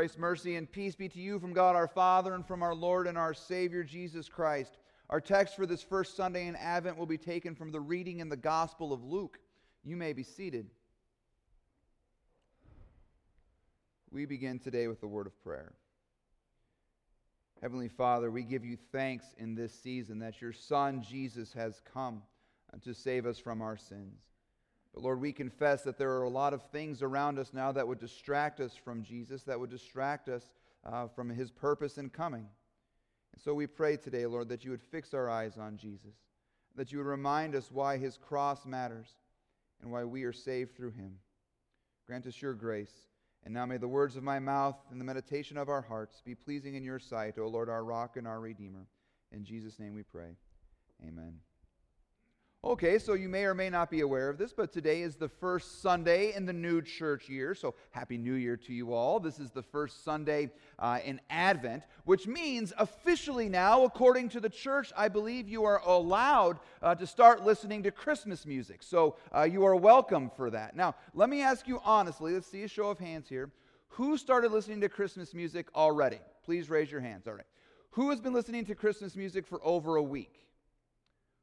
Grace, mercy, and peace be to you from God our Father and from our Lord and our Savior Jesus Christ. Our text for this first Sunday in Advent will be taken from the reading in the Gospel of Luke. You may be seated. We begin today with the word of prayer. Heavenly Father, we give you thanks in this season that your Son Jesus has come to save us from our sins. But Lord, we confess that there are a lot of things around us now that would distract us from Jesus, that would distract us uh, from his purpose in coming. And so we pray today, Lord, that you would fix our eyes on Jesus, that you would remind us why his cross matters and why we are saved through him. Grant us your grace. And now may the words of my mouth and the meditation of our hearts be pleasing in your sight, O Lord, our rock and our redeemer. In Jesus' name we pray. Amen. Okay, so you may or may not be aware of this, but today is the first Sunday in the new church year. So, Happy New Year to you all. This is the first Sunday uh, in Advent, which means officially now, according to the church, I believe you are allowed uh, to start listening to Christmas music. So, uh, you are welcome for that. Now, let me ask you honestly let's see a show of hands here. Who started listening to Christmas music already? Please raise your hands. All right. Who has been listening to Christmas music for over a week?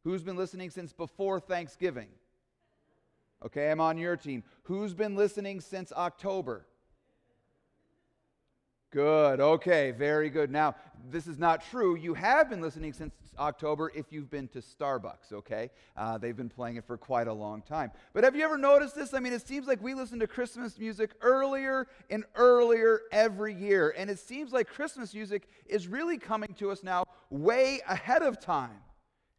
Who's been listening since before Thanksgiving? Okay, I'm on your team. Who's been listening since October? Good. Okay, very good. Now, this is not true. You have been listening since October if you've been to Starbucks, okay? Uh, they've been playing it for quite a long time. But have you ever noticed this? I mean, it seems like we listen to Christmas music earlier and earlier every year. And it seems like Christmas music is really coming to us now way ahead of time.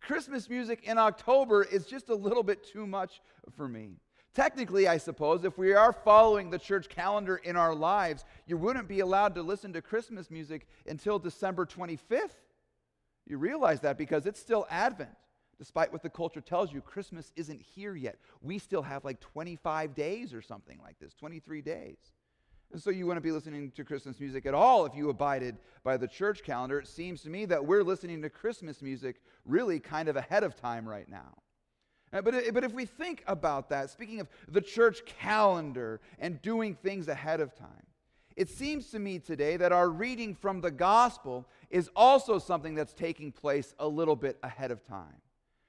Christmas music in October is just a little bit too much for me. Technically, I suppose, if we are following the church calendar in our lives, you wouldn't be allowed to listen to Christmas music until December 25th. You realize that because it's still Advent. Despite what the culture tells you, Christmas isn't here yet. We still have like 25 days or something like this, 23 days. And so you wouldn't be listening to Christmas music at all if you abided by the church calendar. It seems to me that we're listening to Christmas music really kind of ahead of time right now. Uh, but, but if we think about that, speaking of the church calendar and doing things ahead of time, it seems to me today that our reading from the gospel is also something that's taking place a little bit ahead of time.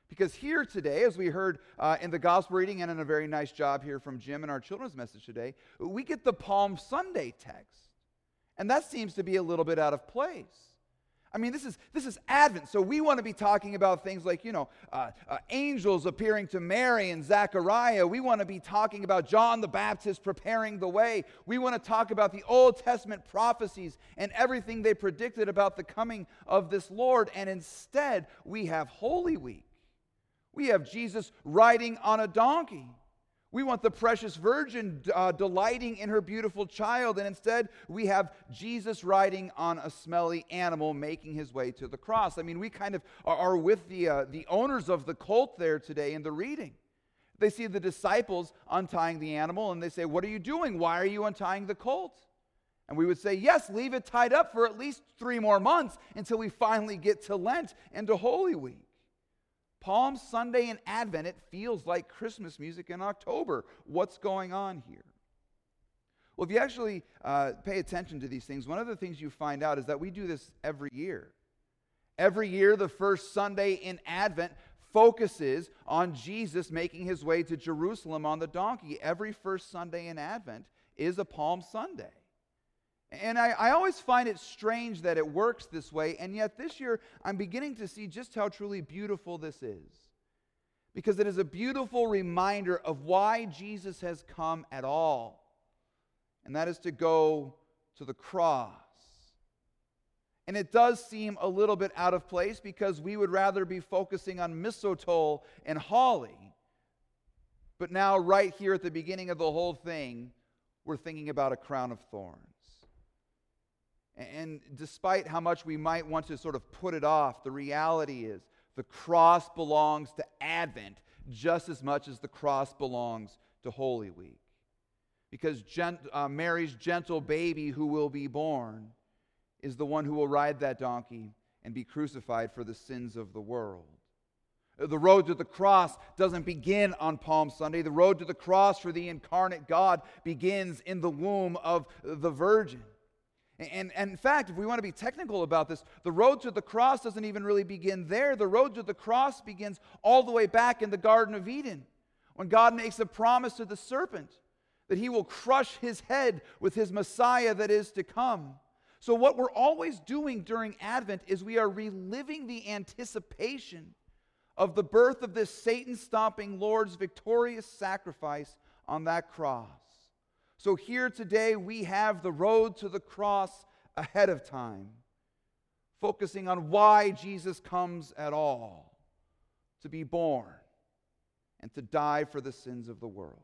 Because here today, as we heard uh, in the gospel reading and in a very nice job here from Jim in our children's message today, we get the Palm Sunday text. And that seems to be a little bit out of place. I mean, this is, this is Advent, so we want to be talking about things like, you know, uh, uh, angels appearing to Mary and Zechariah. We want to be talking about John the Baptist preparing the way. We want to talk about the Old Testament prophecies and everything they predicted about the coming of this Lord. And instead, we have Holy Week. We have Jesus riding on a donkey. We want the precious virgin uh, delighting in her beautiful child, and instead we have Jesus riding on a smelly animal making his way to the cross. I mean, we kind of are, with the, uh, the owners of the colt there today in the reading. They see the disciples untying the animal, and they say, What are you doing? Why are you untying the colt? And we would say, Yes, leave it tied up for at least three more months until we finally get to Lent and to Holy Week. Palm Sunday and Advent, it feels like Christmas music in October. What's going on here? Well, if you actually uh, pay attention to these things, one of the things you find out is that we do this every year. Every year, the first Sunday in Advent focuses on Jesus making his way to Jerusalem on the donkey. Every first Sunday in Advent is a Palm Sunday. And I, I, always find it strange that it works this way, and yet this year I'm beginning to see just how truly beautiful this is. Because it is a beautiful reminder of why Jesus has come at all, and that is to go to the cross. And it does seem a little bit out of place because we would rather be focusing on mistletoe and holly. But now, right here at the beginning of the whole thing, we're thinking about a crown of thorns. And despite how much we might want to sort of put it off, the reality is the cross belongs to Advent just as much as the cross belongs to Holy Week. Because gent- uh, Mary's gentle baby who will be born is the one who will ride that donkey and be crucified for the sins of the world. The road to the cross doesn't begin on Palm Sunday. The road to the cross for the incarnate God begins in the womb of the Virgin. And, and, in fact, if we want to be technical about this, the road to the cross doesn't even really begin there. The road to the cross begins all the way back in the Garden of Eden when God makes a promise to the serpent that he will crush his head with his Messiah that is to come. So, what we're always doing during Advent is we are reliving the anticipation of the birth of this Satan stomping Lord's victorious sacrifice on that cross. So, here today we have the road to the cross ahead of time, focusing on why Jesus comes at all to be born and to die for the sins of the world.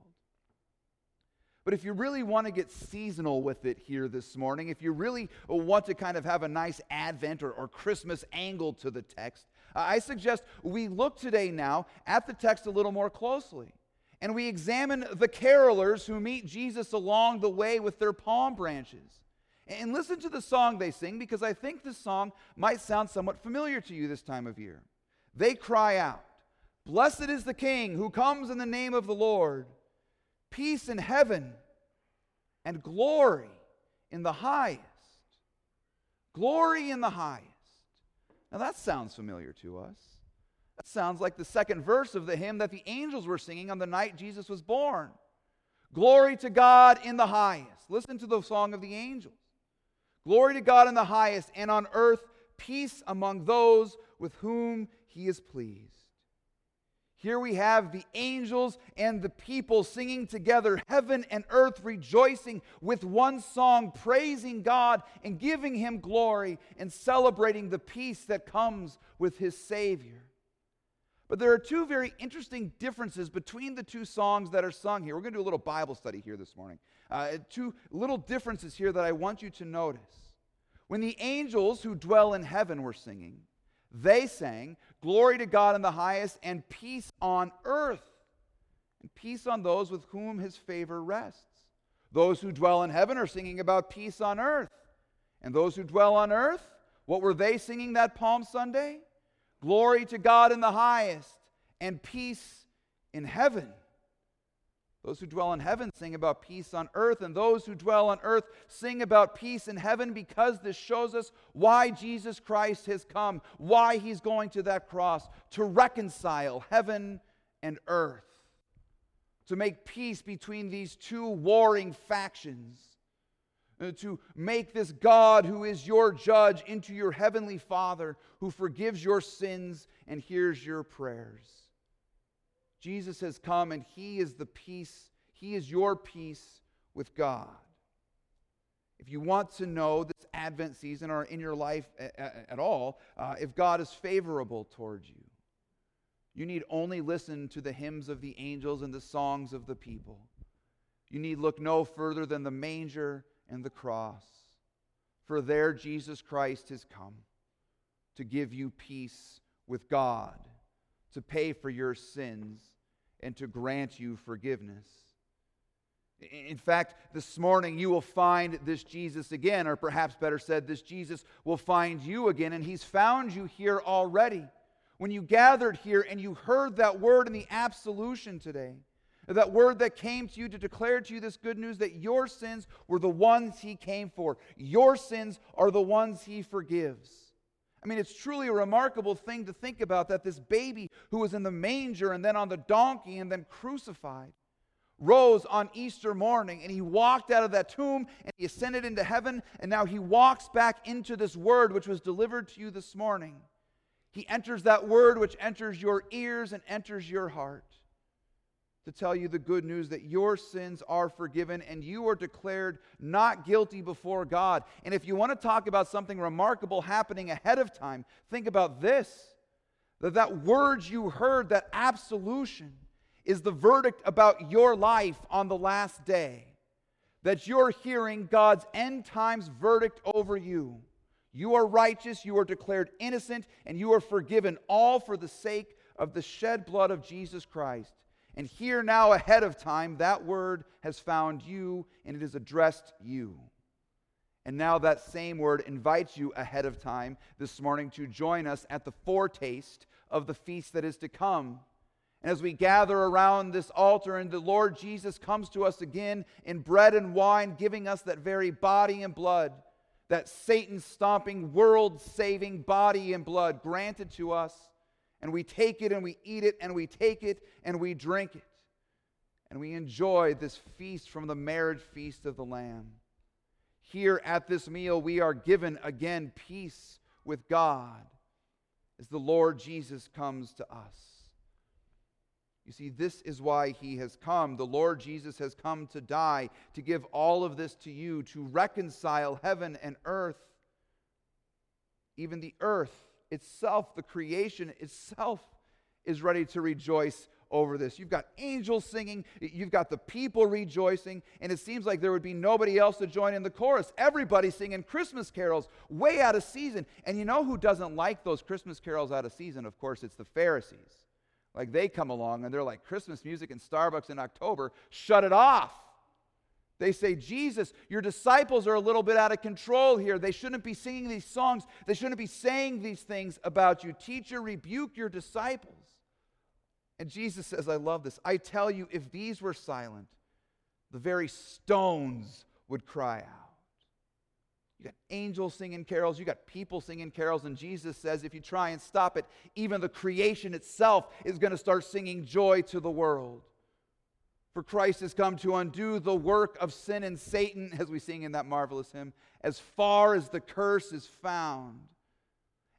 But if you really want to get seasonal with it here this morning, if you really want to kind of have a nice Advent or, or Christmas angle to the text, I suggest we look today now at the text a little more closely. And we examine the carolers who meet Jesus along the way with their palm branches. And listen to the song they sing because I think this song might sound somewhat familiar to you this time of year. They cry out, Blessed is the King who comes in the name of the Lord peace in heaven, and glory in the highest. Glory in the highest. Now that sounds familiar to us. Sounds like the second verse of the hymn that the angels were singing on the night Jesus was born. Glory to God in the highest. Listen to the song of the angels. Glory to God in the highest, and on earth peace among those with whom he is pleased. Here we have the angels and the people singing together, heaven and earth rejoicing with one song, praising God and giving Him glory and celebrating the peace that comes with His Savior. But there are two very interesting differences between the two songs that are sung here. We're going to do a little Bible study here this morning. Uh, two little differences here that I want you to notice. When the angels who dwell in heaven were singing, they sang, Glory to God in the highest, and peace on earth, and peace on those with whom his favor rests. Those who dwell in heaven are singing about peace on earth. And those who dwell on earth, what were they singing that Palm Sunday? Glory to God in the highest, and peace in heaven. Those who dwell in heaven sing about peace on earth, and those who dwell on earth sing about peace in heaven because this shows us why Jesus Christ has come, why he's going to that cross to reconcile heaven and earth, to make peace between these two warring factions, to make this God who is your judge into your heavenly Father who forgives your sins and hears your prayers. Jesus has come and He is the peace, He is your peace with God. If you want to know this Advent season or in your life at all, uh, if God is favorable towards you, you need only listen to the hymns of the angels and the songs of the people. You need look no further than the manger and the cross. For there Jesus Christ has come to give you peace with God, to pay for your sins, and to grant you forgiveness. In fact, this morning you will find this Jesus again, or perhaps better said, this Jesus will find you again, and he's found you here already. When you gathered here and you heard that word in the absolution today, that word that came to you to declare to you this good news that your sins were the ones he came for, your sins are the ones he forgives. I mean, it's truly a remarkable thing to think about that this baby who was in the manger and then on the donkey and then crucified rose on Easter morning and he walked out of that tomb and he ascended into heaven and now he walks back into this word which was delivered to you this morning. He enters that word which enters your ears and enters your heart to tell you the good news that your sins are forgiven and you are declared not guilty before God. And if you want to talk about something remarkable happening ahead of time, think about this that that word you heard, that absolution, is the verdict about your life on the last day. That you're hearing God's end times verdict over you. You are righteous, you are declared innocent, and you are forgiven, all for the sake of the shed blood of Jesus Christ. And here now, ahead of time, that word has found you and it has addressed you. And now that same word invites you ahead of time this morning to join us at the foretaste of the feast that is to come. And as we gather around this altar and the Lord Jesus comes to us again in bread and wine, giving us that very body and blood, that Satan stomping, world saving body and blood granted to us. And we take it and we eat it and we take it and we drink it. And we enjoy this feast from the marriage feast of the Lamb. Here at this meal, we are given again peace with God as the Lord Jesus comes to us. You see, this is why he has come. The Lord Jesus has come to die, to give all of this to you, to reconcile heaven and earth. Even the earth itself, the creation itself, is ready to rejoice over this. You've got angels singing, you've got the people rejoicing, and it seems like there would be nobody else to join in the chorus. Everybody singing Christmas carols way out of season. And you know who doesn't like those Christmas carols out of season? Of course, it's the Pharisees. Like they come along and they're like, Christmas music in Starbucks in October, shut it off. They say, Jesus, your disciples are a little bit out of control here. They shouldn't be singing these songs. They shouldn't be saying these things about you. Teacher, rebuke your disciples. And Jesus says, I love this. I tell you, if these were silent, the very stones would cry out. You got angels singing carols, you got people singing carols, and Jesus says, if you try and stop it, even the creation itself is going to start singing joy to the world. For Christ has come to undo the work of sin and Satan, as we sing in that marvelous hymn, as far as the curse is found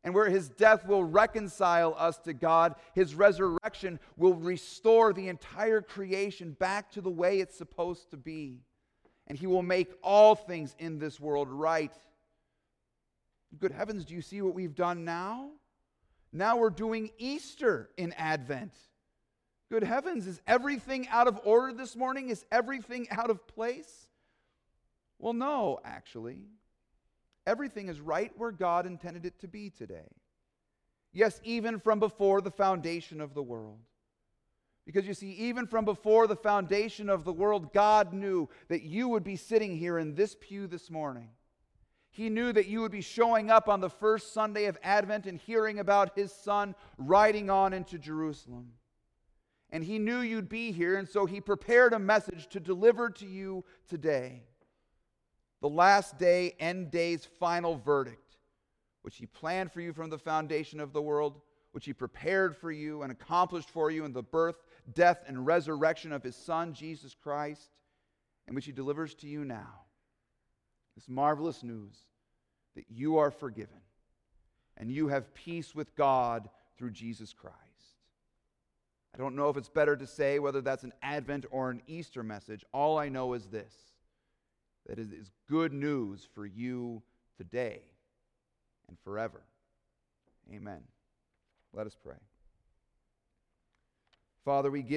and where his death will reconcile us to God, his resurrection will restore the entire creation back to the way it's supposed to be. And he will make all things in this world right. Good heavens, do you see what we've done now? Now we're doing Easter in Advent. Good heavens, is everything out of order this morning? Is everything out of place? Well, no, actually. Everything is right where God intended it to be today. Yes, even from before the foundation of the world. Because you see, even from before the foundation of the world, God knew that you would be sitting here in this pew this morning. He knew that you would be showing up on the first Sunday of Advent and hearing about his son riding on into Jerusalem. And he knew you'd be here, and so he prepared a message to deliver to you today the last day, end day's final verdict, which He planned for you from the foundation of the world, which He prepared for you and accomplished for you in the birth, death, and resurrection of His Son, Jesus Christ, and which He delivers to you now. This marvelous news that you are forgiven and you have peace with God through Jesus Christ. I don't know if it's better to say whether that's an Advent or an Easter message. All I know is this that it is good news for you today and forever. Amen. Let us pray. Father, we give